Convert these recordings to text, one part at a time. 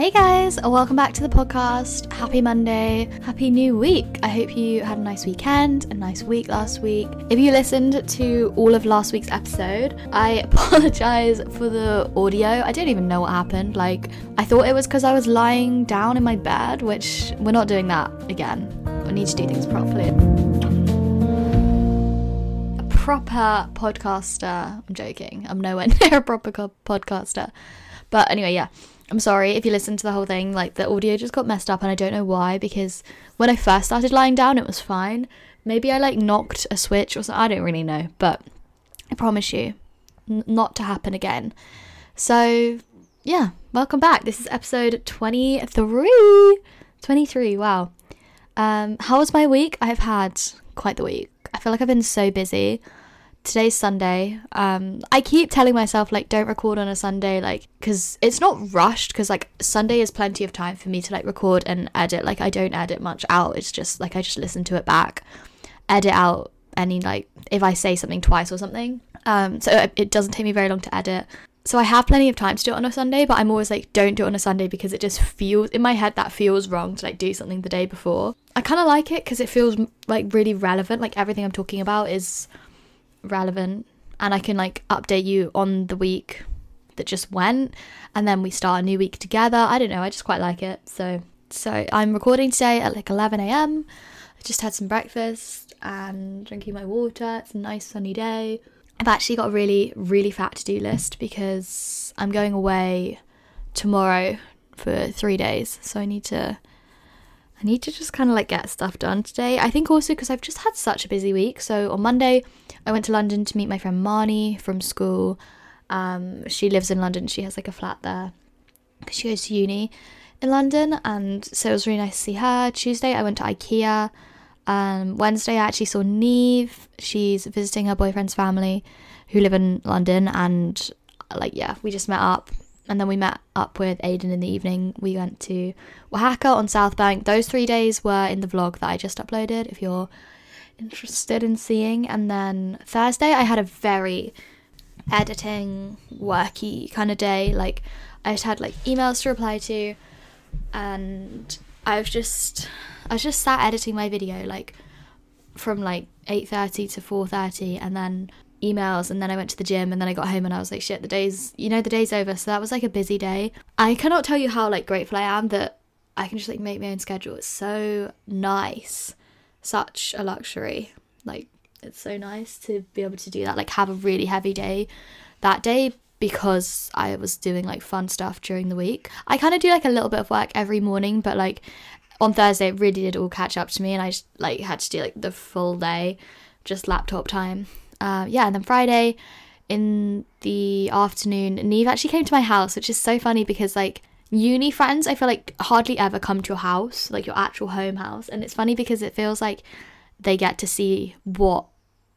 Hey guys, welcome back to the podcast. Happy Monday. Happy new week. I hope you had a nice weekend, a nice week last week. If you listened to all of last week's episode, I apologize for the audio. I don't even know what happened. Like, I thought it was because I was lying down in my bed, which we're not doing that again. I need to do things properly. A proper podcaster. I'm joking. I'm nowhere near a proper co- podcaster. But anyway, yeah. I'm sorry if you listened to the whole thing. Like the audio just got messed up, and I don't know why. Because when I first started lying down, it was fine. Maybe I like knocked a switch or something. I don't really know, but I promise you, n- not to happen again. So yeah, welcome back. This is episode 23. 23. Wow. Um, how was my week? I've had quite the week. I feel like I've been so busy today's Sunday. Um, I keep telling myself like don't record on a Sunday, like because it's not rushed. Because like Sunday is plenty of time for me to like record and edit. Like I don't edit much out. It's just like I just listen to it back, edit out any like if I say something twice or something. Um, so it, it doesn't take me very long to edit. So I have plenty of time to do it on a Sunday, but I'm always like, don't do it on a Sunday because it just feels in my head that feels wrong to like do something the day before. I kind of like it because it feels like really relevant. Like everything I'm talking about is relevant and I can like update you on the week that just went and then we start a new week together. I don't know, I just quite like it. So so I'm recording today at like 11 a.m. I just had some breakfast and drinking my water. It's a nice sunny day. I've actually got a really really fat to-do list because I'm going away tomorrow for 3 days. So I need to I need to just kind of like get stuff done today. I think also because I've just had such a busy week. So on Monday, I went to London to meet my friend Marnie from school. Um, she lives in London. She has like a flat there. She goes to uni in London, and so it was really nice to see her. Tuesday, I went to IKEA. Um, Wednesday, I actually saw Neve. She's visiting her boyfriend's family, who live in London, and like yeah, we just met up and then we met up with Aiden in the evening. We went to Wahaca on South Bank. Those three days were in the vlog that I just uploaded if you're interested in seeing. And then Thursday, I had a very editing, worky kind of day. Like, I just had like emails to reply to, and I was just, I was just sat editing my video like from like 8:30 to 4:30, and then emails and then I went to the gym and then I got home and I was like shit the day's you know the day's over. So that was like a busy day. I cannot tell you how like grateful I am that I can just like make my own schedule. It's so nice. Such a luxury. Like it's so nice to be able to do that like have a really heavy day that day because I was doing like fun stuff during the week. I kind of do like a little bit of work every morning but like on Thursday it really did all catch up to me and I just like had to do like the full day just laptop time uh, yeah, and then Friday in the afternoon, Neve actually came to my house, which is so funny because like uni friends, I feel like hardly ever come to your house, like your actual home house, and it's funny because it feels like they get to see what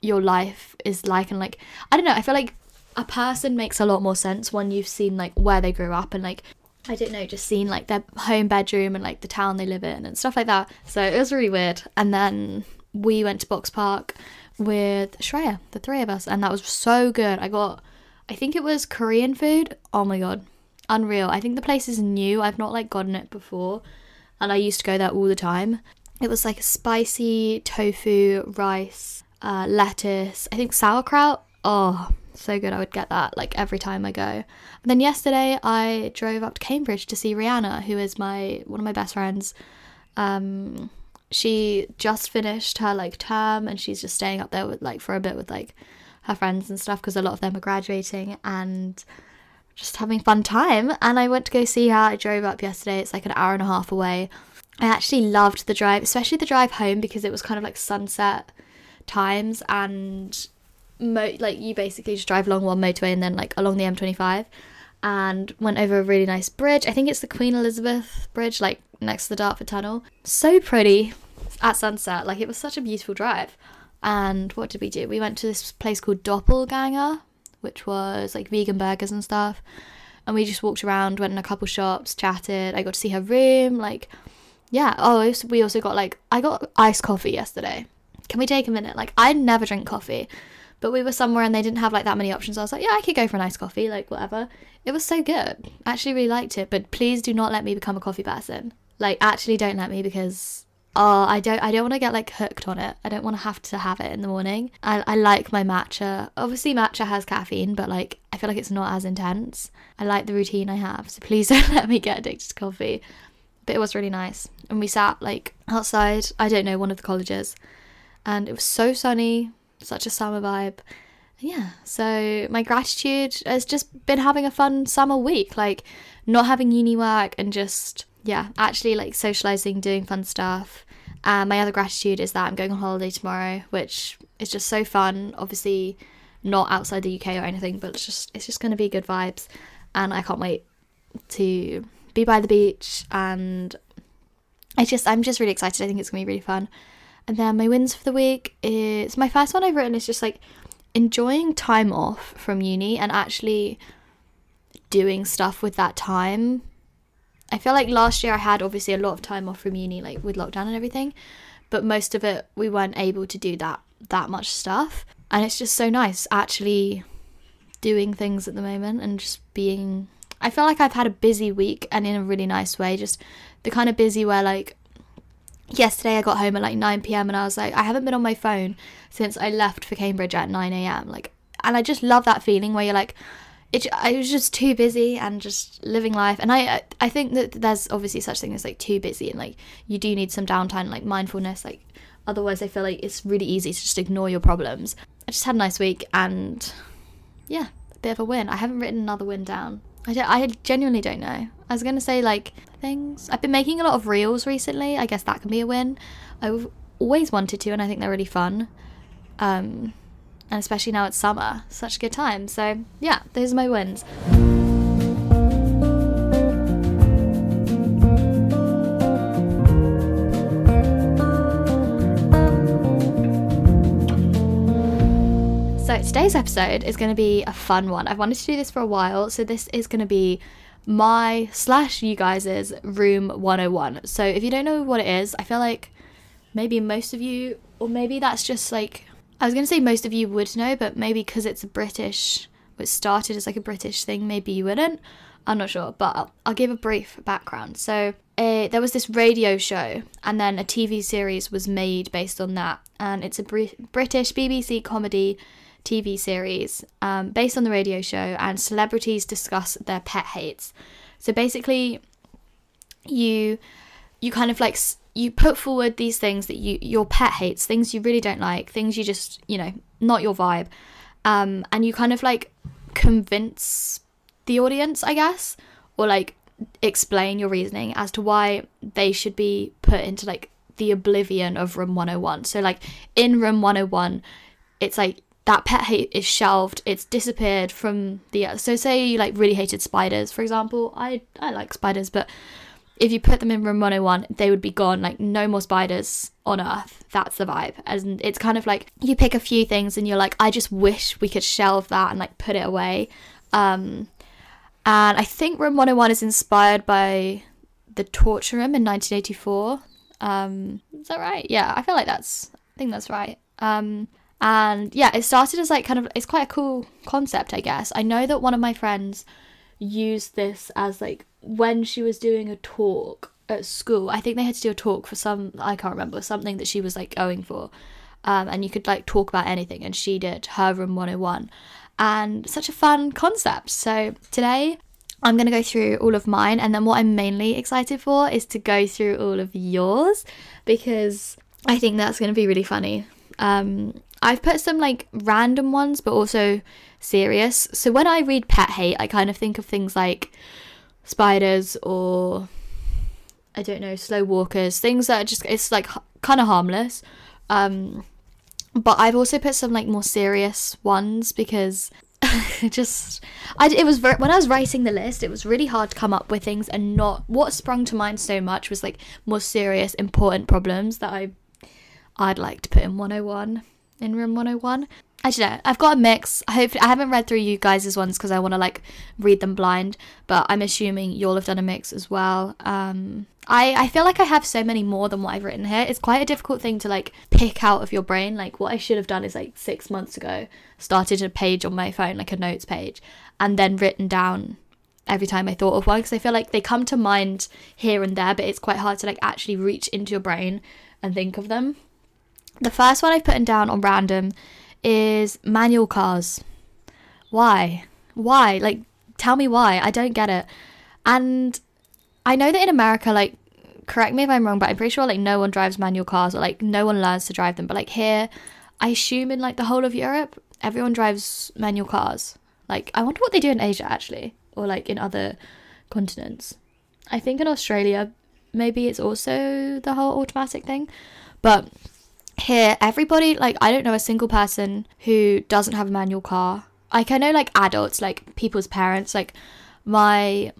your life is like, and like I don't know, I feel like a person makes a lot more sense when you've seen like where they grew up and like I don't know, just seen like their home bedroom and like the town they live in and stuff like that. So it was really weird. And then we went to Boxpark with Shreya, the three of us, and that was so good. I got, I think it was Korean food. Oh my god, unreal. I think the place is new. I've not like gotten it before, and I used to go there all the time. It was like a spicy tofu, rice, uh, lettuce. I think sauerkraut. Oh, so good. I would get that like every time I go. And then yesterday I drove up to Cambridge to see Rihanna, who is my one of my best friends. Um, she just finished her like term and she's just staying up there with like for a bit with like her friends and stuff because a lot of them are graduating and just having fun time and I went to go see her. I drove up yesterday. It's like an hour and a half away. I actually loved the drive, especially the drive home because it was kind of like sunset times and mo- like you basically just drive along one motorway and then like along the M25 and went over a really nice bridge. I think it's the Queen Elizabeth Bridge, like next to the Dartford Tunnel. So pretty at sunset. Like it was such a beautiful drive. And what did we do? We went to this place called Doppelganger, which was like vegan burgers and stuff. And we just walked around, went in a couple shops, chatted. I got to see her room. Like, yeah. Oh, we also got like, I got iced coffee yesterday. Can we take a minute? Like, I never drink coffee, but we were somewhere and they didn't have like that many options. I was like, yeah, I could go for a nice coffee, like whatever. It was so good. I actually really liked it, but please do not let me become a coffee person. Like actually don't let me because oh, I don't I don't want to get like hooked on it. I don't want to have to have it in the morning. I I like my matcha. Obviously matcha has caffeine, but like I feel like it's not as intense. I like the routine I have. So please don't let me get addicted to coffee. But it was really nice. And we sat like outside, I don't know, one of the colleges. And it was so sunny, such a summer vibe. Yeah, so my gratitude has just been having a fun summer week, like not having uni work and just yeah, actually like socializing, doing fun stuff. My other gratitude is that I'm going on holiday tomorrow, which is just so fun. Obviously, not outside the UK or anything, but it's just it's just going to be good vibes, and I can't wait to be by the beach. And I just I'm just really excited. I think it's going to be really fun. And then my wins for the week is my first one I've written is just like enjoying time off from uni and actually doing stuff with that time I feel like last year I had obviously a lot of time off from uni, like with lockdown and everything, but most of it we weren't able to do that that much stuff. And it's just so nice actually doing things at the moment and just being. I feel like I've had a busy week and in a really nice way, just the kind of busy where like yesterday I got home at like 9 p.m. and I was like, I haven't been on my phone since I left for Cambridge at 9 a.m. Like, and I just love that feeling where you're like, it, I was just too busy and just living life. And I I think that there's obviously such thing as like too busy and like you do need some downtime, like mindfulness. Like otherwise, I feel like it's really easy to just ignore your problems. I just had a nice week and yeah, a bit of a win. I haven't written another win down. I don't, I genuinely don't know. I was gonna say like things. I've been making a lot of reels recently. I guess that can be a win. I've always wanted to, and I think they're really fun. Um, and especially now it's summer, such a good time. So, yeah, those are my wins. So, today's episode is going to be a fun one. I've wanted to do this for a while, so this is going to be my slash you guys' room 101. So, if you don't know what it is, I feel like maybe most of you, or maybe that's just like I was going to say most of you would know, but maybe because it's a British, it started as like a British thing, maybe you wouldn't. I'm not sure, but I'll, I'll give a brief background. So, uh, there was this radio show, and then a TV series was made based on that, and it's a Br- British BBC comedy TV series um, based on the radio show, and celebrities discuss their pet hates. So basically, you you kind of like you put forward these things that you your pet hates, things you really don't like, things you just you know not your vibe, um, and you kind of like convince the audience, I guess, or like explain your reasoning as to why they should be put into like the oblivion of room 101. So like in room 101, it's like that pet hate is shelved it's disappeared from the so say you like really hated spiders for example i i like spiders but if you put them in room 101, they would be gone. Like, no more spiders on Earth. That's the vibe. And it's kind of like you pick a few things and you're like, I just wish we could shelve that and like put it away. Um, and I think room 101 is inspired by the torture room in 1984. Um, is that right? Yeah, I feel like that's, I think that's right. Um, and yeah, it started as like kind of, it's quite a cool concept, I guess. I know that one of my friends used this as like when she was doing a talk at school. I think they had to do a talk for some I can't remember something that she was like going for. Um, and you could like talk about anything, and she did her room 101, and such a fun concept. So today I'm going to go through all of mine, and then what I'm mainly excited for is to go through all of yours because I think that's going to be really funny. Um, I've put some like random ones, but also serious. So when I read pet hate, I kind of think of things like spiders or I don't know, slow walkers, things that are just it's like kind of harmless. Um but I've also put some like more serious ones because just I it was very, when I was writing the list, it was really hard to come up with things and not what sprung to mind so much was like more serious, important problems that I I'd like to put in 101 in room 101. Don't know. I've got a mix. I hope I haven't read through you guys' ones because I want to like read them blind, but I'm assuming you'll have done a mix as well. Um, I I feel like I have so many more than what I've written here. It's quite a difficult thing to like pick out of your brain. Like what I should have done is like six months ago started a page on my phone, like a notes page, and then written down every time I thought of one because I feel like they come to mind here and there, but it's quite hard to like actually reach into your brain and think of them. The first one I've put down on random is manual cars. Why? Why? Like, tell me why. I don't get it. And I know that in America, like, correct me if I'm wrong, but I'm pretty sure like no one drives manual cars or like no one learns to drive them. But like here, I assume in like the whole of Europe, everyone drives manual cars. Like, I wonder what they do in Asia actually, or like in other continents. I think in Australia, maybe it's also the whole automatic thing. But here everybody like i don't know a single person who doesn't have a manual car. Like i know like adults like people's parents like my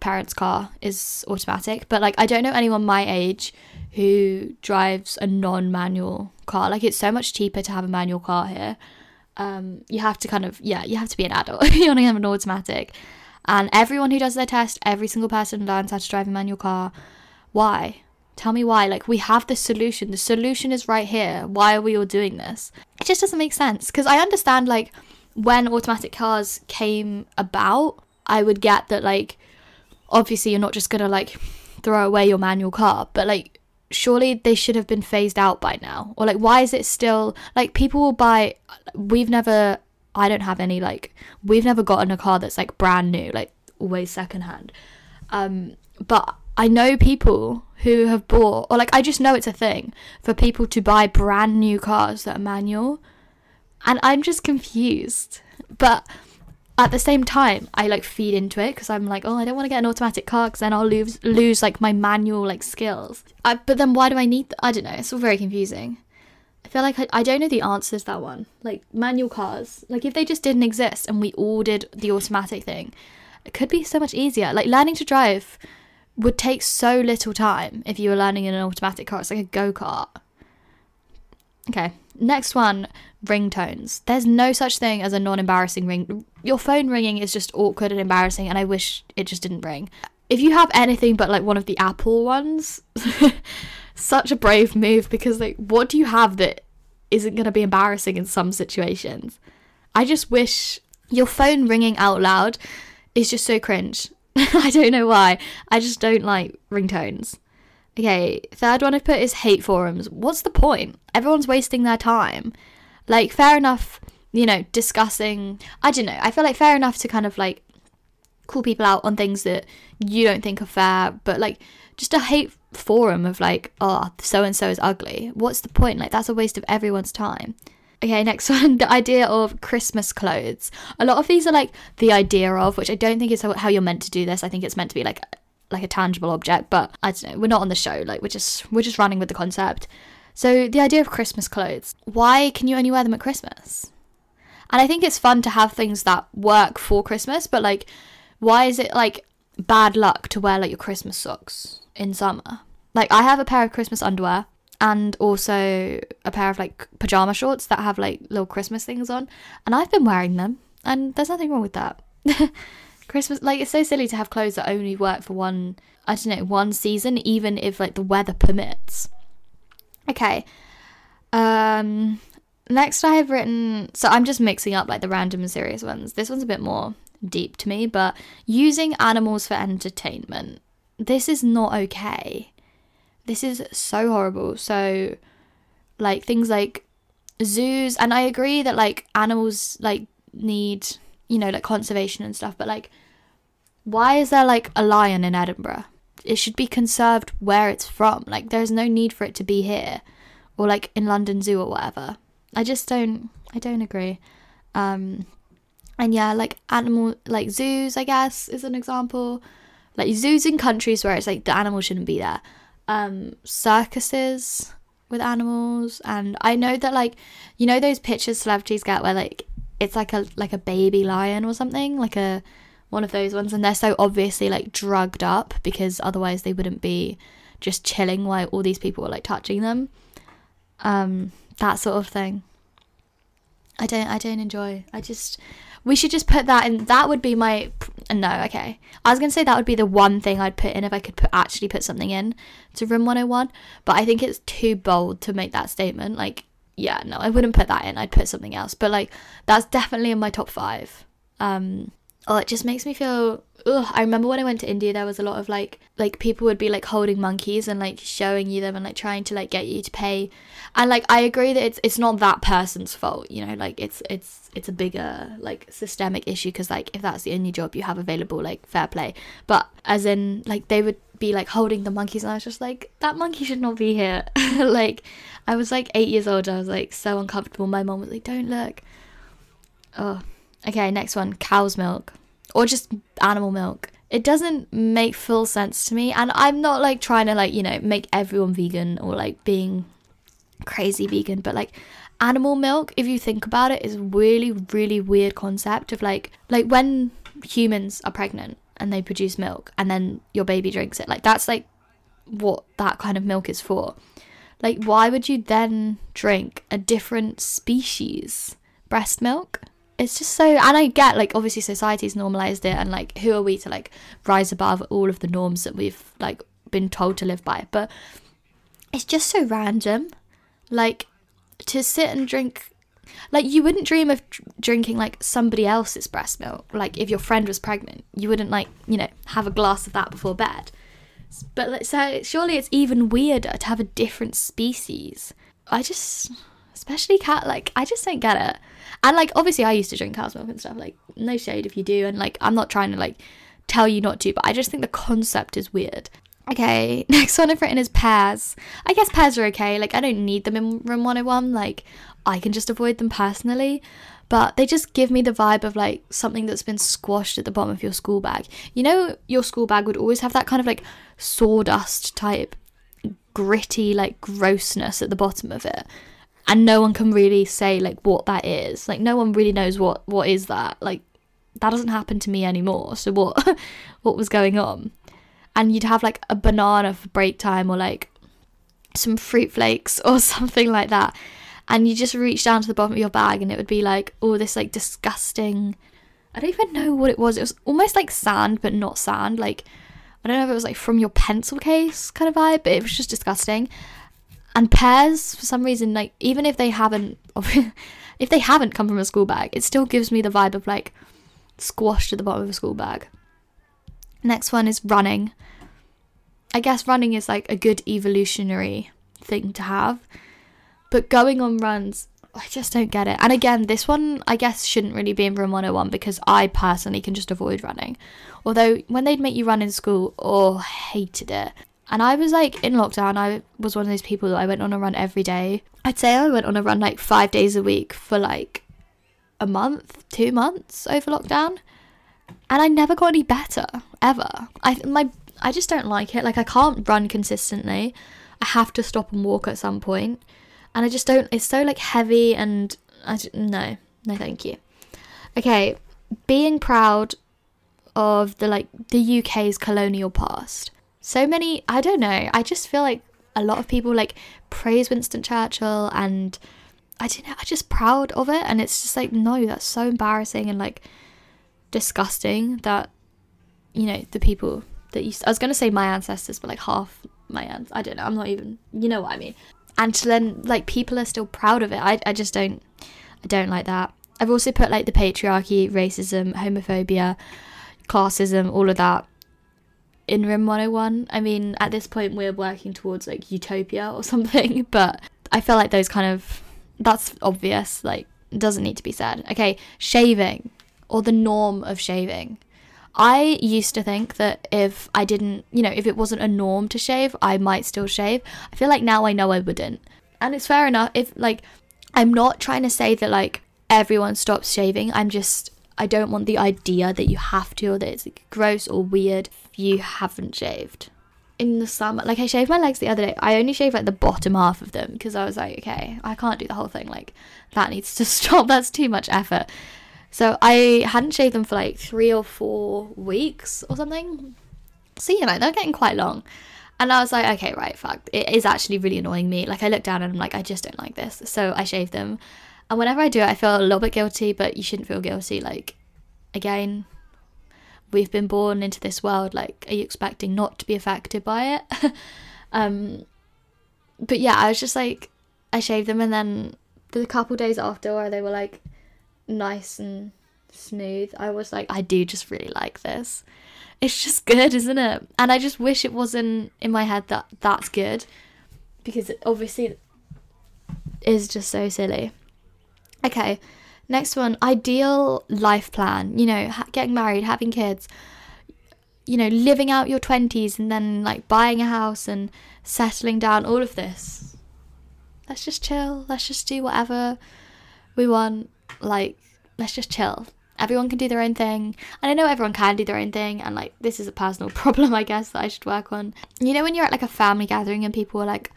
parents car is automatic but like i don't know anyone my age who drives a non-manual car. Like it's so much cheaper to have a manual car here. Um you have to kind of yeah you have to be an adult you to have an automatic. And everyone who does their test every single person learns how to drive a manual car. Why Tell me why. Like, we have the solution. The solution is right here. Why are we all doing this? It just doesn't make sense. Because I understand, like, when automatic cars came about, I would get that, like, obviously you're not just going to, like, throw away your manual car, but, like, surely they should have been phased out by now. Or, like, why is it still, like, people will buy, we've never, I don't have any, like, we've never gotten a car that's, like, brand new, like, always secondhand. Um, but I know people who have bought, or like I just know it's a thing for people to buy brand new cars that are manual. And I'm just confused. But at the same time, I like feed into it because I'm like, oh, I don't want to get an automatic car because then I'll lose lose like my manual like skills. I, but then why do I need? Th- I don't know. It's all very confusing. I feel like I, I don't know the answer to that one. Like manual cars, like if they just didn't exist and we all did the automatic thing, it could be so much easier. Like learning to drive would take so little time if you were learning in an automatic car. It's like a go kart. Okay, next one ringtones. There's no such thing as a non embarrassing ring. Your phone ringing is just awkward and embarrassing, and I wish it just didn't ring. If you have anything but like one of the Apple ones, such a brave move because, like, what do you have that isn't going to be embarrassing in some situations? I just wish your phone ringing out loud is just so cringe. I don't know why. I just don't like ringtones. Okay, third one I put is hate forums. What's the point? Everyone's wasting their time. Like, fair enough, you know, discussing. I don't know. I feel like fair enough to kind of like call people out on things that you don't think are fair, but like just a hate forum of like, oh, so and so is ugly. What's the point? Like, that's a waste of everyone's time. Okay, next one the idea of Christmas clothes. A lot of these are like the idea of, which I don't think is how you're meant to do this. I think it's meant to be like like a tangible object, but I don't know. We're not on the show. Like we're just we're just running with the concept. So the idea of Christmas clothes. Why can you only wear them at Christmas? And I think it's fun to have things that work for Christmas, but like why is it like bad luck to wear like your Christmas socks in summer? Like I have a pair of Christmas underwear and also a pair of like pajama shorts that have like little Christmas things on. And I've been wearing them, and there's nothing wrong with that. Christmas, like, it's so silly to have clothes that only work for one, I don't know, one season, even if like the weather permits. Okay. Um, next I have written, so I'm just mixing up like the random and serious ones. This one's a bit more deep to me, but using animals for entertainment. This is not okay. This is so horrible. So, like things like zoos, and I agree that like animals like need you know like conservation and stuff, but like why is there like a lion in Edinburgh? It should be conserved where it's from. Like there's no need for it to be here or like in London Zoo or whatever. I just don't I don't agree. Um and yeah, like animal like zoos, I guess, is an example. Like zoos in countries where it's like the animal shouldn't be there um, circuses with animals, and I know that like you know those pictures celebrities get where like it's like a like a baby lion or something, like a one of those ones, and they're so obviously like drugged up because otherwise they wouldn't be just chilling while all these people were like touching them. Um, that sort of thing. I don't I don't enjoy. I just we should just put that in that would be my no, okay. I was going to say that would be the one thing I'd put in if I could put actually put something in to room 101, but I think it's too bold to make that statement. Like yeah, no, I wouldn't put that in. I'd put something else. But like that's definitely in my top 5. Um oh, it just makes me feel. Ugh. I remember when I went to India, there was a lot of like, like people would be like holding monkeys and like showing you them and like trying to like get you to pay, and like I agree that it's it's not that person's fault, you know, like it's it's it's a bigger like systemic issue because like if that's the only job you have available, like fair play, but as in like they would be like holding the monkeys and I was just like that monkey should not be here. Like I was like 8 years old I was like so uncomfortable. My mom was like don't look. Oh okay next one. Cow's milk or just animal milk. It doesn't make full sense to me, and I'm not like trying to like you know make everyone vegan or like being crazy vegan, but like animal milk, if you think about it, is really really weird concept of like like when humans are pregnant and they produce milk and then your baby drinks it, like that's like what that kind of milk is for. Like, why would you then drink a different species breast milk? It's just so and i get like obviously society's normalized it and like who are we to like rise above all of the norms that we've like been told to live by? But it's just so random. Like to sit and drink like you wouldn't dream of drinking like somebody else's breast milk. Like if your friend was pregnant you wouldn't like you know have a glass of that before bed. But like, so surely it's even weirder to have a different species. I just especially cat like i just don't get it and like obviously I used to drink cow's milk and stuff, like no shade if you do, and like I'm not trying to like tell you not to, but I just think the concept is weird. Okay, next one I've written is pears. I guess pears are okay. Like I don't need them in room 101. Like I can just avoid them personally. But they just give me the vibe of like something that's been squashed at the bottom of your school bag. You know, your school bag would always have that kind of like sawdust type gritty like grossness at the bottom of it and no one can really say like what that is. Like no one really knows what what is that. Like that doesn't happen to me anymore. So what what was going on? And you'd have like a banana for break time or like some fruit flakes or something like that. And you just reach down to the bottom of your bag and it would be like all this like disgusting i don't even know what it was. It was almost like sand but not sand. Like i don't know if it was like from your pencil case kind of vibe but it was just disgusting and pears for some reason like even if they haven't if they haven't come from a school bag it still gives me the vibe of like squashed at the bottom of a school bag next one is running i guess running is like a good evolutionary thing to have but going on runs I just don't get it. And again, this one I guess shouldn't really be in room 101 because I personally can just avoid running. Although when they'd make you run in school, oh, hated it. And I was like in lockdown, I was one of those people that I went on a run every day. I'd say I went on a run like five days a week for like a month, two months over lockdown. And I never got any better ever. I my I just don't like it. Like I can't run consistently. I have to stop and walk at some point. And I just don't it's so like heavy and I just, no. No thank you. Okay, being proud of the like the UK's colonial past so many i don't know i just feel like a lot of people like praise winston churchill and i don't know i'm just proud of it and it's just like no that's so embarrassing and like disgusting that you know the people that used to, i was going to say my ancestors but like half my aunts i don't know i'm not even you know what i mean. And then like people are still proud of it. I, I just don't i don't like that. I've also put like the patriarchy racism homophobia classism all of that in Room 101. I mean, at this point, we're working towards like utopia or something, but I feel like those kind of that's obvious, like, doesn't need to be said. Okay, shaving or the norm of shaving. I used to think that if I didn't, you know, if it wasn't a norm to shave, I might still shave. I feel like now I know I wouldn't. And it's fair enough if, like, I'm not trying to say that, like, everyone stops shaving. I'm just I don't want the idea that you have to or that it's like, gross or weird if you haven't shaved. In the summer, like I shaved my legs the other day. I only shaved like the bottom half of them because I was like, okay, I can't do the whole thing. Like that needs to stop. That's too much effort. So I hadn't shaved them for like three or four weeks or something. So you know they're getting quite long. And I was like, okay, right, fuck. It is actually really annoying me. Like I look down and I'm like, I just don't like this. So I shaved them And whenever I do it, I feel a little bit guilty, but you shouldn't feel guilty. Like, again, we've been born into this world. Like, are you expecting not to be affected by it? um, but yeah, I was just like, I shaved them, and then the couple days after, where they were like nice and smooth, I was like, I do just really like this. It's just good, isn't it? And I just wish it wasn't in my head that that's good because it obviously is just so silly. Okay, next one ideal life plan. You know, ha- getting married, having kids, you know, living out your 20s and then like buying a house and settling down, all of this. Let's just chill. Let's just do whatever we want. Like, let's just chill. Everyone can do their own thing. And I know everyone can do their own thing. And like, this is a personal problem, I guess, that I should work on. You know, when you're at like a family gathering and people are like,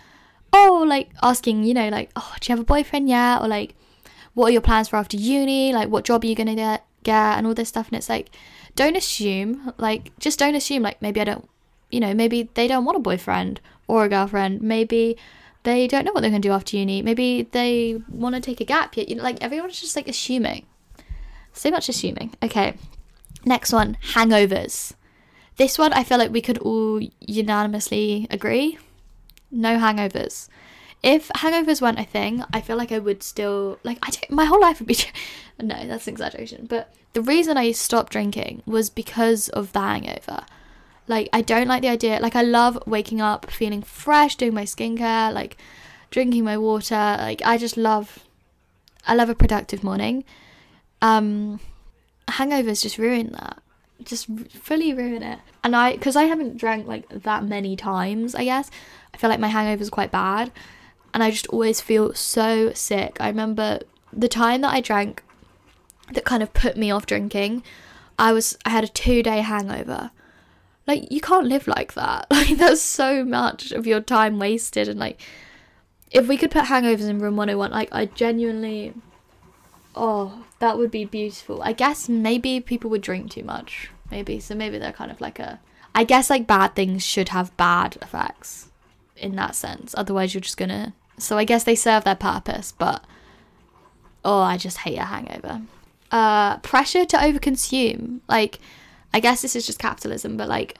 oh, like asking, you know, like, oh, do you have a boyfriend yet? Or like, what are your plans for after uni? Like, what job are you going to get? Get and all this stuff. And it's like, don't assume, like, just don't assume, like, maybe I don't, you know, maybe they don't want a boyfriend or a girlfriend. Maybe they don't know what they're going to do after uni. Maybe they want to take a gap year. You know, like, everyone's just like assuming. So much assuming. Okay. Next one hangovers. This one, I feel like we could all unanimously agree no hangovers. If hangovers weren't a thing, I feel like I would still like I don't, my whole life would be no, that's an exaggeration. But the reason I stopped drinking was because of the hangover. Like I don't like the idea. Like I love waking up feeling fresh, doing my skincare, like drinking my water. Like I just love I love a productive morning. Um hangovers just ruin that. Just fully ruin it. And I cuz I haven't drank like that many times, I guess. I feel like my hangover is quite bad and I just always feel so sick. I remember the time that I drank that kind of put me off drinking. I was I had a 2-day hangover. Like you can't live like that. Like that's so much of your time wasted and like if we could put hangovers in room 101 like I genuinely oh, that would be beautiful. I guess maybe people would drink too much. Maybe so maybe they're kind of like a I guess like bad things should have bad effects in that sense. Otherwise, you're just gonna. So I guess they serve their purpose, but oh, I just hate a hangover. Uh, pressure to overconsume. Like, I guess this is just capitalism, but like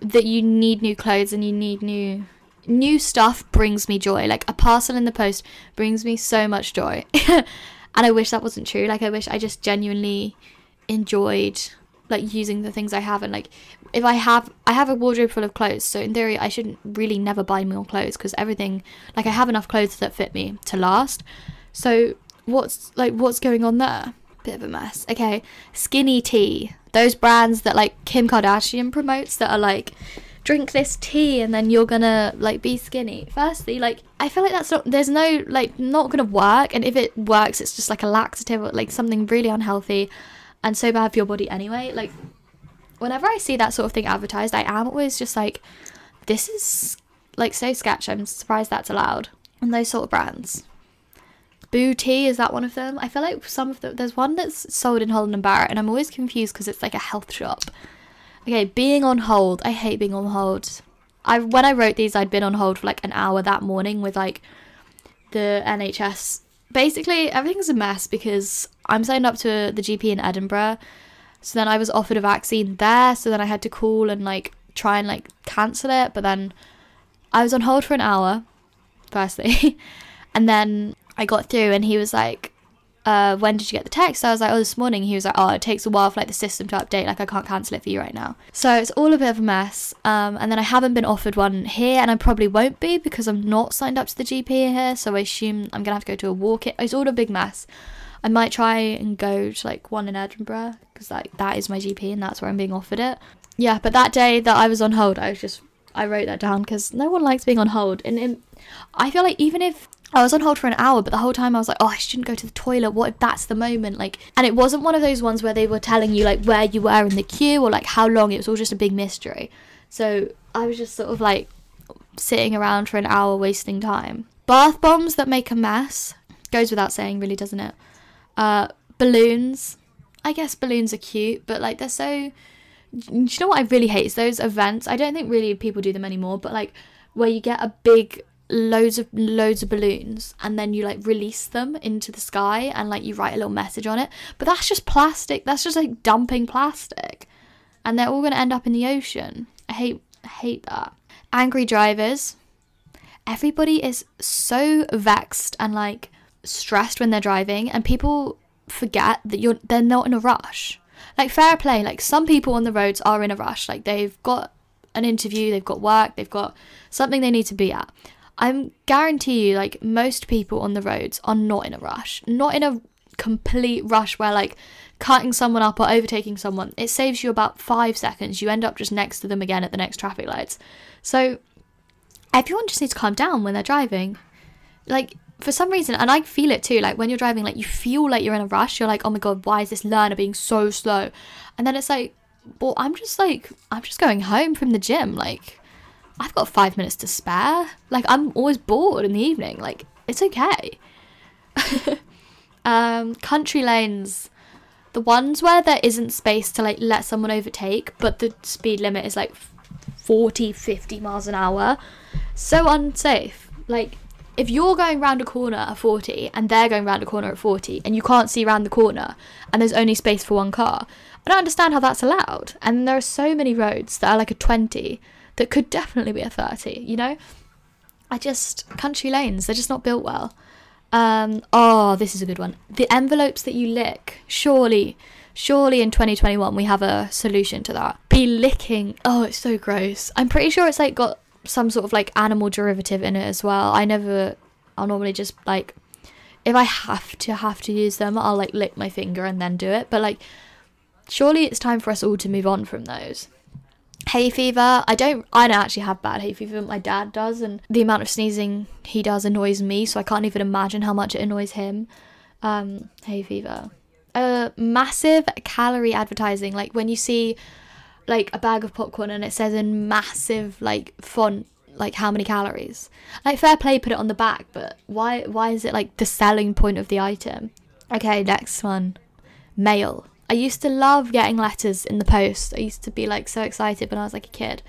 that you need new clothes and you need new new stuff brings me joy. Like a parcel in the post brings me so much joy. and I wish that wasn't true. Like I wish I just genuinely enjoyed like using the things I have and like if I have I have a wardrobe full of clothes so in theory I shouldn't really never buy more clothes because everything like I have enough clothes that fit me to last. So what's like what's going on there? Bit of a mess. Okay skinny tea those brands that like Kim Kardashian promotes that are like drink this tea and then you're gonna like be skinny. Firstly like I feel like that's not there's no like not gonna work and if it works it's just like a laxative or like something really unhealthy and so bad for your body anyway. Like, whenever I see that sort of thing advertised, I am always just like, this is like so sketch. I'm surprised that's allowed. And those sort of brands. Bootea, is that one of them? I feel like some of them, there's one that's sold in Holland and Barrett, and I'm always confused because it's like a health shop. Okay, being on hold. I hate being on hold. I when I wrote these, I'd been on hold for like an hour that morning with like the NHS basically everything's a mess because I'm signed up to the GP in Edinburgh. So then I was offered a vaccine there, so then I had to call and like try and like cancel it, but then I was on hold for an hour firstly. and then I got through and he was like uh, when did you get the text? I was like, oh, this morning. He was like, oh, it takes a while for like the system to update. Like I can't cancel it for you right now. So it's all a bit of a mess. Um, and then I haven't been offered one here, and I probably won't be because I'm not signed up to the GP here. So I assume I'm gonna have to go to a walk. It. It's all a big mess. I might try and go to like one in Edinburgh because like that is my GP and that's where I'm being offered it. Yeah, but that day that I was on hold, I was just I wrote that down because no one likes being on hold, and it, I feel like even if I was on hold for an hour, but the whole time I was like, oh, I shouldn't go to the toilet. What if that's the moment? Like, and it wasn't one of those ones where they were telling you like where you were in the queue or like how long. It was all just a big mystery. So I was just sort of like sitting around for an hour wasting time. Bath bombs that make a mess goes without saying, really, doesn't it? Uh, balloons. I guess balloons are cute, but like they're so. Do you know what I really hate is those events. I don't think really people do them anymore, but like where you get a big loads of loads of balloons and then you like release them into the sky and like you write a little message on it. But that's just plastic. That's just like dumping plastic. And they're all going to end up in the ocean. I hate I hate that. Angry drivers. Everybody is so vexed and like stressed when they're driving and people forget that you're they're not in a rush. Like fair play like some people on the roads are in a rush. Like they've got an interview they've got work they've got something they need to be at i'm guarantee you like most people on the roads are not in a rush not in a complete rush where like cutting someone up or overtaking someone it saves you about five seconds you end up just next to them again at the next traffic lights so everyone just needs to calm down when they're driving like for some reason, and I feel it too, like when you're driving, like you feel like you're in a rush. You're like, oh my god, why is this learner being so slow? And then it's like, well, I'm just like, I'm just going home from the gym. Like, I've got five minutes to spare. Like, I'm always bored in the evening. Like, it's okay. um, country lanes, the ones where there isn't space to like let someone overtake, but the speed limit is like 40, 50 miles an hour. So unsafe. Like, if you're going round a corner at 40 and they're going round a corner at 40 and you can't see round the corner and there's only space for one car, I don't understand how that's allowed. And there are so many roads that are like a 20 that could definitely be a 30, you know? I just, country lanes, they're just not built well. Um, oh, this is a good one. The envelopes that you lick, surely, surely in 2021 we have a solution to that. Be licking, oh, it's so gross. I'm pretty sure it's like got some sort of like animal derivative in it as well. I never, I'll normally just like, if I have to have to use them, I'll like lick my finger and then do it. But like, surely it's time for us all to move on from those. Hay fever. I don't. I don't actually have bad hay fever. My dad does, and the amount of sneezing he does annoys me. So I can't even imagine how much it annoys him. Um, hay fever. Uh, massive calorie advertising. Like when you see like a bag of popcorn and it says in massive like font like how many calories. Like fair play put it on the back, but why why is it like the selling point of the item? Okay, next one. Mail. I used to love getting letters in the post. I used to be like so excited when I was like a kid.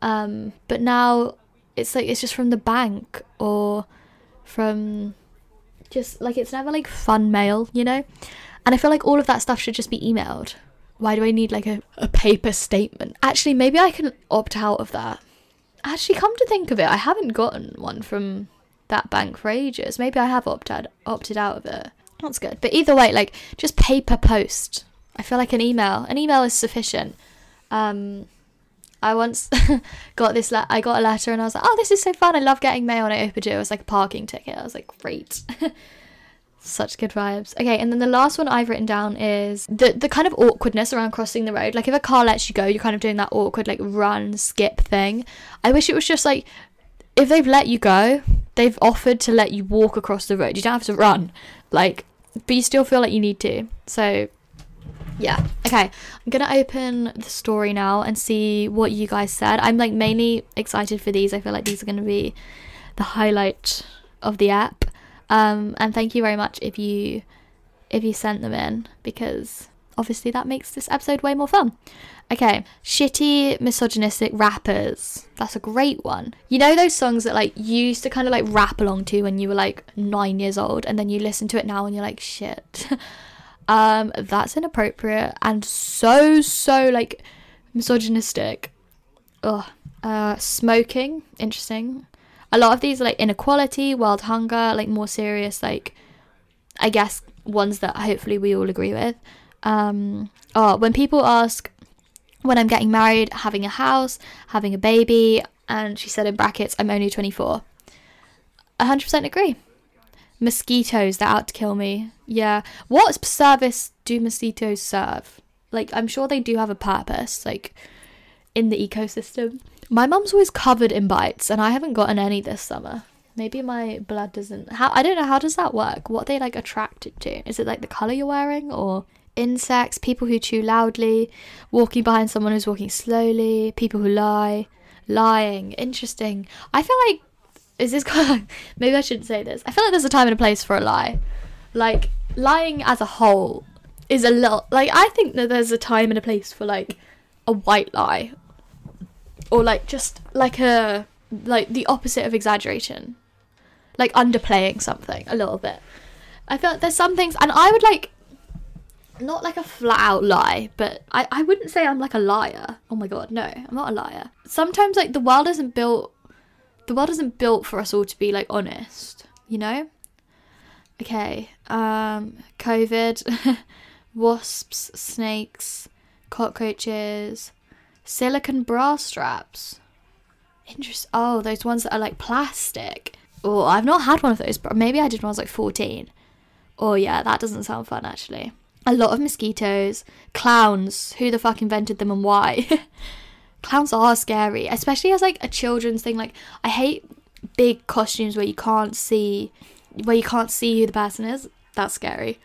Um, but now it's like it's just from the bank or from just like it's never like fun mail, you know? And I feel like all of that stuff should just be emailed why do I need like a, a paper statement? Actually, maybe I can opt out of that. Actually, come to think of it, I haven't gotten one from that bank for ages. Maybe I have opted opted out of it. That's good. But either way, like just paper post. I feel like an email. An email is sufficient. Um, I once got this. Le- I got a letter and I was like, "Oh, this is so fun! I love getting mail." And I opened it. It was like a parking ticket. I was like, "Great." Such good vibes. Okay, and then the last one I've written down is the the kind of awkwardness around crossing the road. Like if a car lets you go, you're kind of doing that awkward like run, skip thing. I wish it was just like if they've let you go, they've offered to let you walk across the road. You don't have to run. Like but you still feel like you need to. So yeah. Okay. I'm going to open the story now and see what you guys said. I'm like mainly excited for these. I feel like these are going to be the highlight of the app. Um, and thank you very much if you if you sent them in because obviously that makes this episode way more fun. Okay, shitty misogynistic rappers. That's a great one. You know those songs that like you used to kind of like rap along to when you were like 9 years old and then you listen to it now and you're like shit. um that's inappropriate and so so like misogynistic. Ugh. Uh smoking, interesting a lot of these are like inequality, world hunger, like more serious, like I guess ones that hopefully we all agree with. Um, oh, when people ask when I'm getting married, having a house, having a baby, and she said in brackets, I'm only 24. 100% agree. Mosquitoes, they're out to kill me. Yeah. What service do mosquitoes serve? Like, I'm sure they do have a purpose, like, in the ecosystem. My mum's always covered in bites, and I haven't gotten any this summer. Maybe my blood doesn't. How I don't know. How does that work? What they like attracted to? Is it like the color you're wearing, or insects? People who chew loudly, walking behind someone who's walking slowly, people who lie, lying. Interesting. I feel like is this kind of, maybe I shouldn't say this. I feel like there's a time and a place for a lie. Like lying as a whole is a little like I think that there's a time and a place for like a white lie or like just like a like the opposite of exaggeration, like underplaying something a little bit. I feel like there's some things, and I would like not like a flat out lie, but I, I wouldn't say I'm like a liar. Oh my god, no, I'm not a liar. Sometimes like the world isn't built the world isn't built for us all to be like honest, you know? Okay. Um COVID, wasps, snakes, cockroaches, silicon bra straps. Interest oh, those ones that are like plastic. Oh, I've not had one of those, but maybe I did when I was like 14. Oh yeah, that doesn't sound fun actually a lot of mosquitoes, clowns, who the fuck invented them and why. clowns are scary, especially as like a children's thing. Like I hate big costumes where you can't see where you can't see who the person is. That's scary.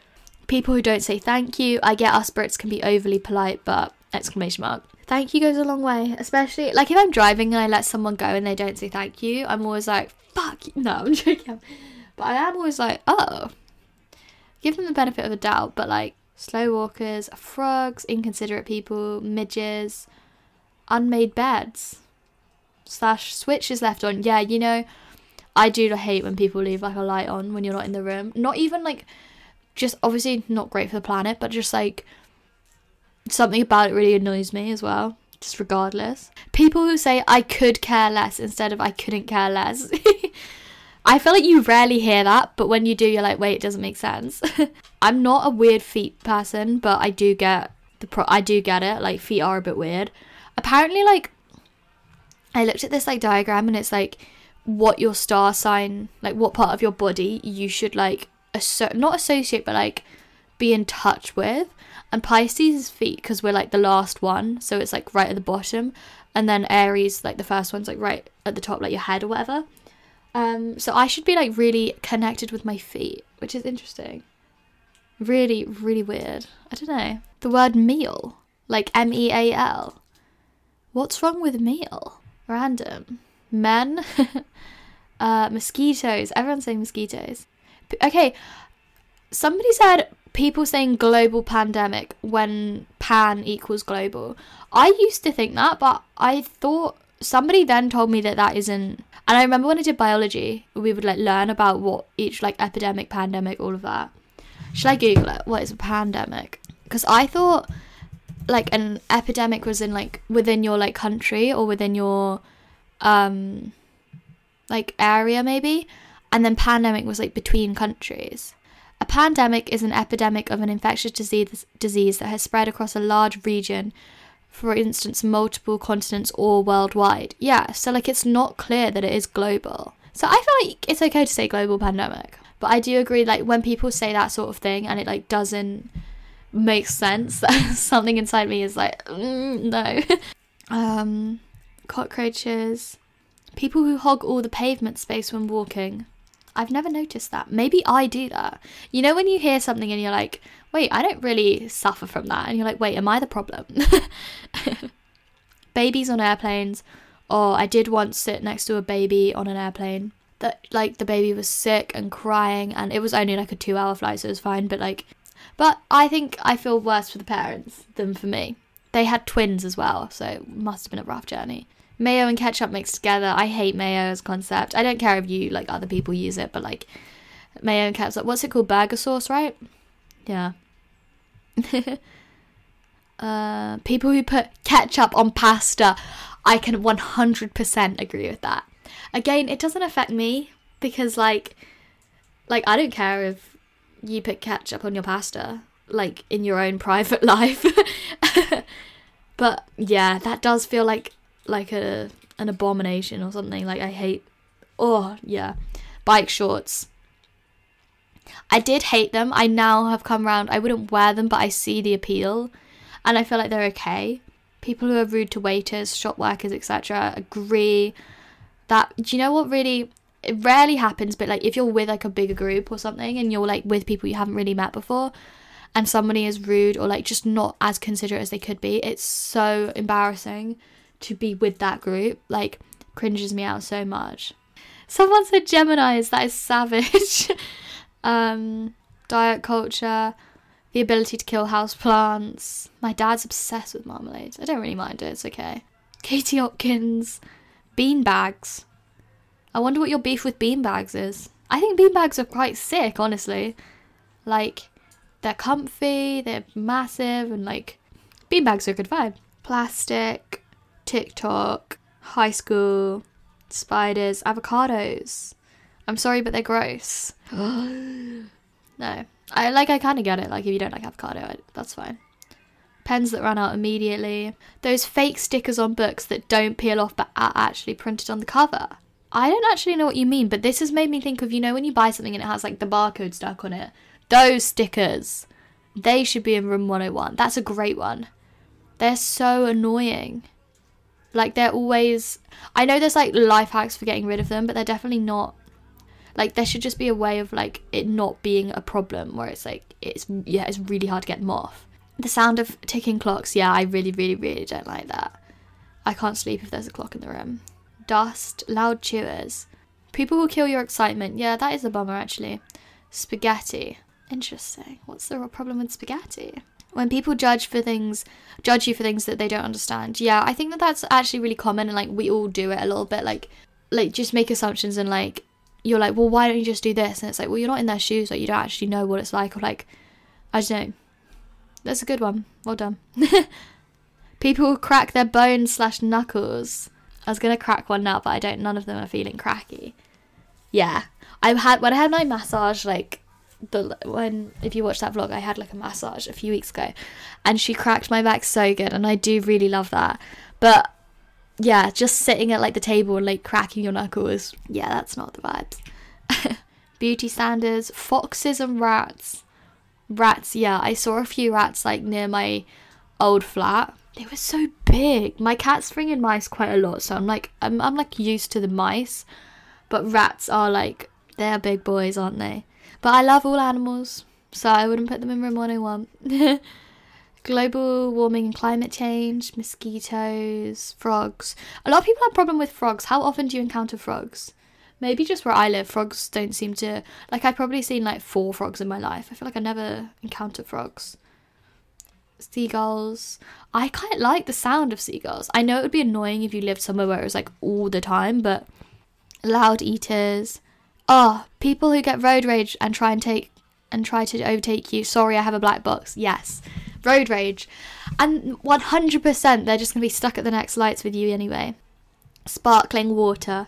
People who don't say thank you. I get us Brits can be overly polite, but exclamation mark. Thank you goes a long way, especially like if I'm driving and I let someone go and they don't say thank you, I'm always like, fuck. you. No, I'm joking. But I am always like, oh, give them the benefit of the doubt, but like slow walkers, frogs, inconsiderate people, midges, unmade beds, slash switches left on. Yeah, you know, I do hate when people leave like a light on when you're not in the room. Not even like, just obviously not great for the planet, but just like something about it really annoys me as well. Just regardless. People who say I could care less instead of I couldn't care less. I feel like you rarely hear that, but when you do, you're like, wait, it doesn't make sense. I'm not a weird feet person, but I do get the pro. I do get it. Like feet are a bit weird. Apparently, like I looked at this like diagram, and it's like what your star sign, like what part of your body you should like asso- not associate, but like be in touch with. And Pisces is feet because we're like the last one, so it's like right at the bottom, and then Aries like the first one's like right at the top, like your head or whatever. Um, so I should be like really connected with my feet, which is interesting. Really, really weird. I don't know. The word meal, like M E A L. What's wrong with meal? Random. Men. uh, mosquitoes. Everyone's saying mosquitoes. Okay, somebody said people saying global pandemic when pan equals global. I used to think that, but I thought somebody then told me that that isn't and I remember when I did biology, we would like learn about what each like epidemic, pandemic, all of that. Should I Google it? What is a pandemic? Because I thought like an epidemic was in like within your like country or within your um like area maybe, and then pandemic was like between countries. A pandemic is an epidemic of an infectious disease disease that has spread across a large region for instance, multiple continents or worldwide. Yeah, so like it's not clear that it is global. So I feel like it's okay to say global pandemic, but I do agree like when people say that sort of thing and it like doesn't make sense, something inside me is like mm, no. um, cockroaches, people who hog all the pavement space when walking. I've never noticed that. Maybe I do that. You know, when you hear something and you're like, wait, I don't really suffer from that. And you're like, wait, am I the problem? Babies on airplanes. Oh, I did once sit next to a baby on an airplane. That like the baby was sick and crying, and it was only like a two-hour flight, so it was fine. But like, but I think I feel worse for the parents than for me. They had twins as well, so it must have been a rough journey. Mayo and ketchup mixed together. I hate mayo as concept. I don't care if you like other people use it, but like mayo and ketchup. What's it called? Burger sauce, right? Yeah. uh, people who put ketchup on pasta, I can 100% agree with that. Again, it doesn't affect me because like like I don't care if you put ketchup on your pasta like in your own private life. but yeah, that does feel like like a an abomination or something. Like I hate oh yeah. Bike shorts. I did hate them. I now have come around. I wouldn't wear them, but I see the appeal, and I feel like they're okay. People who are rude to waiters, shop workers, etc., agree that. Do you know what really? It rarely happens, but like if you're with like a bigger group or something, and you're like with people you haven't really met before, and somebody is rude or like just not as considerate as they could be, it's so embarrassing to be with that group. Like cringes me out so much. Someone said Gemini's. That is savage. um, diet culture, the ability to kill house plants. My dad's obsessed with marmalades. I don't really mind it, it's okay. Katie Hopkins, bean bags. I wonder what your beef with beanbags is. I think beanbags are quite sick, honestly. Like, they're comfy, they're massive, and like, beanbags are a good vibe. Plastic, TikTok, high school, spiders, avocados. I'm sorry, but they're gross. no, I like. I kind of get it. Like, if you don't like avocado, I, that's fine. Pens that run out immediately. Those fake stickers on books that don't peel off but are actually printed on the cover. I don't actually know what you mean, but this has made me think of you know when you buy something and it has like the barcode stuck on it. Those stickers, they should be in room 101. That's a great one. They're so annoying. Like they're always I know there's like life hacks for getting rid of them, but they're definitely not like there should just be a way of like it not being a problem where it's like it's yeah, it's really hard to get them off. The sound of ticking clocks, yeah, I really, really, really don't like that. I can't sleep if there's a clock in the room. Dust, loud chewers. People will kill your excitement. Yeah, that is a bummer actually. Spaghetti. Interesting. What's the real problem with spaghetti? When people judge for things, judge you for things that they don't understand. Yeah, I think that that's actually really common and like we all do it a little bit. Like, like just make assumptions and like you're like, well, why don't you just do this? And it's like, well, you're not in their shoes. Like you don't actually know what it's like. Or like, I don't know. That's a good one. Well done. people crack their bones slash knuckles. I was gonna crack one now, but I don't. None of them are feeling cracky. Yeah, I had when I had my massage like the when if you watch that vlog, I had like a massage a few weeks ago, and she cracked my back so good, and I do really love that. But yeah, just sitting at like the table and like cracking your knuckles, yeah, that's not the vibes. Beauty standards, foxes and rats. Rats, yeah, I saw a few rats like near my old flat. They were so big. My cat's bringing mice quite a lot, so I'm like I'm I'm like used to the mice, but rats are like they're big boys, aren't they? But I love all animals, so I wouldn't put them in room 101. Global warming and climate change, mosquitoes, frogs. A lot of people have a problem with frogs. How often do you encounter frogs? Maybe just where I live, frogs don't seem to. Like, I've probably seen like four frogs in my life. I feel like I never encounter frogs. Seagulls. I quite like the sound of seagulls. I know it would be annoying if you lived somewhere where it was like all the time, but loud eaters, Oh, people who get road rage and try and take and try to overtake you. Sorry, I have a black box. Yes. Road rage. And 100% they're just going to be stuck at the next lights with you anyway. Sparkling water.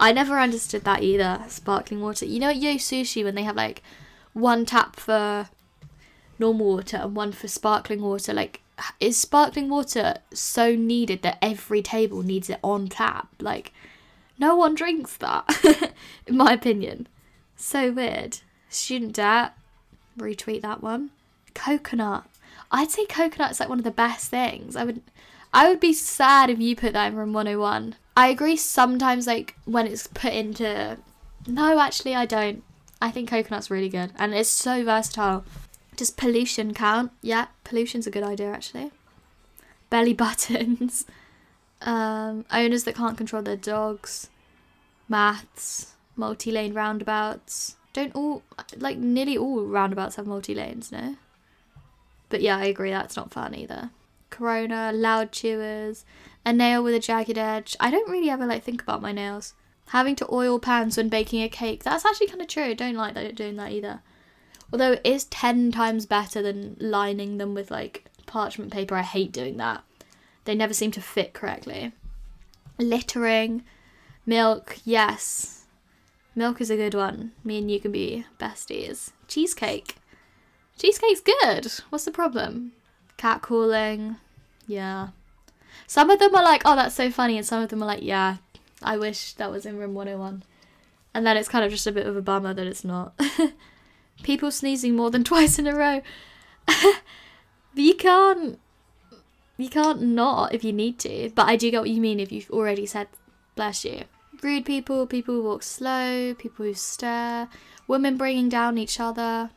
I never understood that either. Sparkling water. You know at Yo Sushi when they have like one tap for normal water and one for sparkling water, like is sparkling water so needed that every table needs it on tap? Like no one drinks that, in my opinion. So weird. Student debt. Retweet that one. Coconut. I'd say coconut's like one of the best things. I would I would be sad if you put that in room 101. I agree sometimes like when it's put into No, actually I don't. I think coconut's really good and it's so versatile. Does pollution count? Yeah, pollution's a good idea actually. Belly buttons um, owners that can't control their dogs, maths, multi lane roundabouts. Don't all, like, nearly all roundabouts have multi lanes, no? But yeah, I agree, that's not fun either. Corona, loud chewers, a nail with a jagged edge. I don't really ever, like, think about my nails. Having to oil pans when baking a cake. That's actually kind of true. I don't like that doing that either. Although it is 10 times better than lining them with, like, parchment paper. I hate doing that. They never seem to fit correctly. Littering, milk, yes. Milk is a good one. Me and you can be besties. Cheesecake. Cheesecake's good. What's the problem? Cat calling. Yeah. Some of them are like, oh, that's so funny. And some of them are like, yeah, I wish that was in room 101. And then it's kind of just a bit of a bummer that it's not. People sneezing more than twice in a row. you can't you can't not if you need to, but I do get what you mean if you've already said bless you. Rude people, people who walk slow, people who stare, women bringing down each other.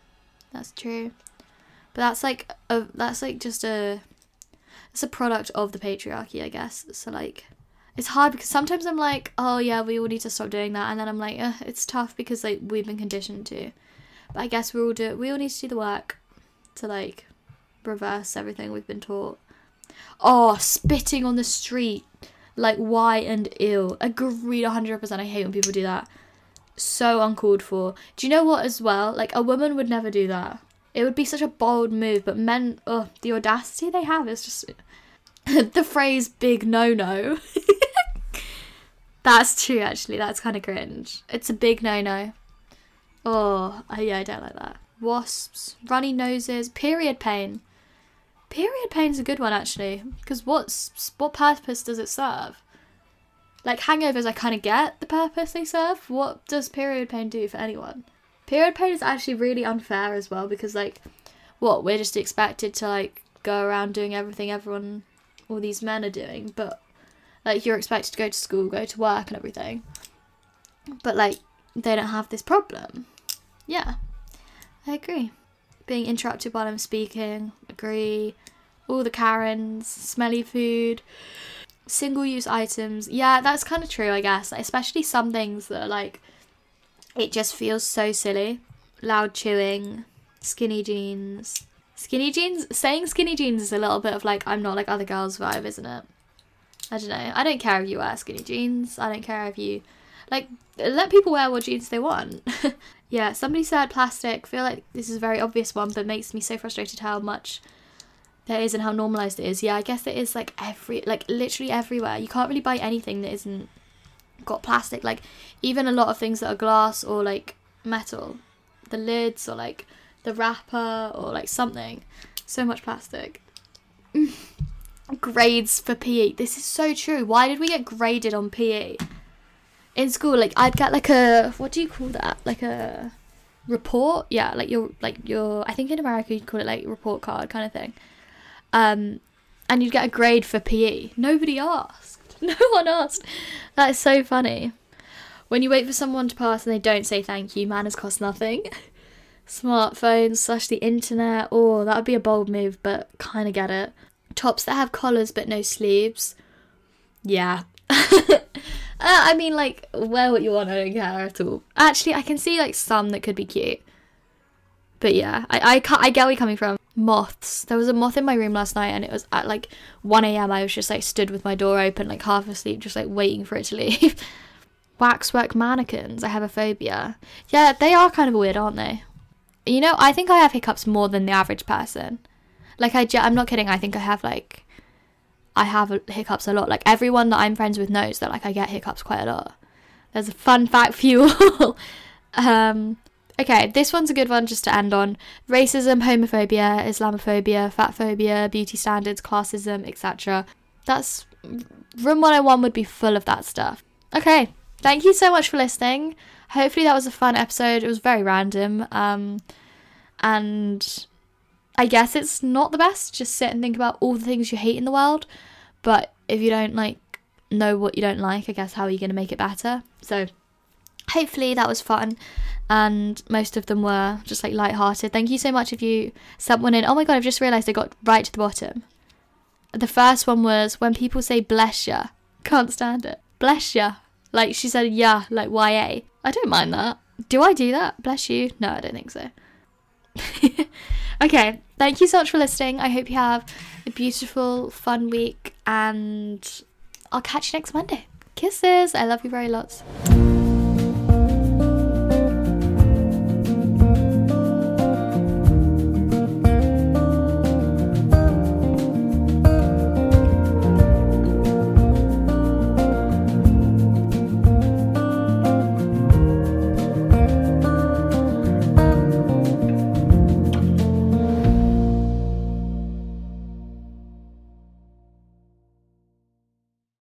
That's true. But that's like a that's like just a it's a product of the patriarchy, I guess. So like it's hard because sometimes I'm like, oh yeah, we all need to stop doing that, and then I'm like, it's tough because like we've been conditioned to. But I guess we all do. We all need to do the work to like reverse everything we've been taught. Oh, spitting on the street. Like why and ill. Agreed 100%. I hate when people do that. So uncalled for. Do you know what as well? Like a woman would never do that. It would be such a bold move, but men, oh, the audacity they have is just the phrase big no no. That's true actually. That's kind of cringe. It's a big no no. Oh, yeah, I don't like that. Wasps, runny noses, period pain. Period pain is a good one actually, because what's what purpose does it serve? Like hangovers, I kind of get the purpose they serve. What does period pain do for anyone? Period pain is actually really unfair as well because like, what we're just expected to like go around doing everything everyone, all these men are doing, but like you're expected to go to school, go to work, and everything. But like they don't have this problem. Yeah, I agree. Being interrupted while I'm speaking, agree. All the Karens, smelly food, single use items. Yeah, that's kind of true, I guess. Especially some things that are like, it just feels so silly. Loud chewing, skinny jeans. Skinny jeans, saying skinny jeans is a little bit of like, I'm not like other girls vibe, isn't it? I don't know. I don't care if you wear skinny jeans. I don't care if you like let people wear what jeans they want. yeah, somebody said plastic. feel like this is a very obvious one, but makes me so frustrated how much there is and how normalized it is. Yeah, I guess it is like every like literally everywhere. You can't really buy anything that isn't got plastic. Like even a lot of things that are glass or like metal, the lids or like the wrapper or like something. So much plastic. Grades for PE. This is so true. Why did we get graded on PE? in school like I'd get like a what do you call that like a report yeah like your like your I think in America you'd call it like report card kind of thing um and you'd get a grade for PE nobody asked. No one asked. That is so funny. When you wait for someone to pass and they don't say thank you manners cost nothing. Smartphones slash the internet. Oh that would be a bold move but kind of get it. Tops that have collars but no sleeves. Yeah. Uh, I mean, like, wear what you want, I don't care at all. Actually, I can see, like, some that could be cute. But yeah, I, I, I get where you're coming from. Moths. There was a moth in my room last night, and it was at, like, 1am. I was just, like, stood with my door open, like, half asleep, just, like, waiting for it to leave. Waxwork mannequins. I have a phobia. Yeah, they are kind of weird, aren't they? You know, I think I have hiccups more than the average person. Like, I, I'm not kidding. I think I have, like, I have hiccups a lot. Like everyone that I'm friends with knows that like I get hiccups quite a lot. There's a fun fact for you all. um, okay, this one's a good one just to end on. Racism, homophobia, Islamophobia, fat phobia, beauty standards, classism, etc. That's Room 101 would be full of that stuff. Okay, thank you so much for listening. Hopefully that was a fun episode. It was very random. Um, and I guess it's not the best. Just sit and think about all the things you hate in the world. But if you don't like know what you don't like, I guess how are you going to make it better? So hopefully that was fun and most of them were just like light-hearted. Thank you so much if you sent one in. Oh my god, I've just realized I got right to the bottom. The first one was when people say bless ya. Can't stand it. Bless ya. Like she said yeah, like YA. I don't mind that. Do I do that? Bless you? No, I don't think so. okay, thank you so much for listening. I hope you have a beautiful, fun week, and I'll catch you next Monday. Kisses. I love you very lots.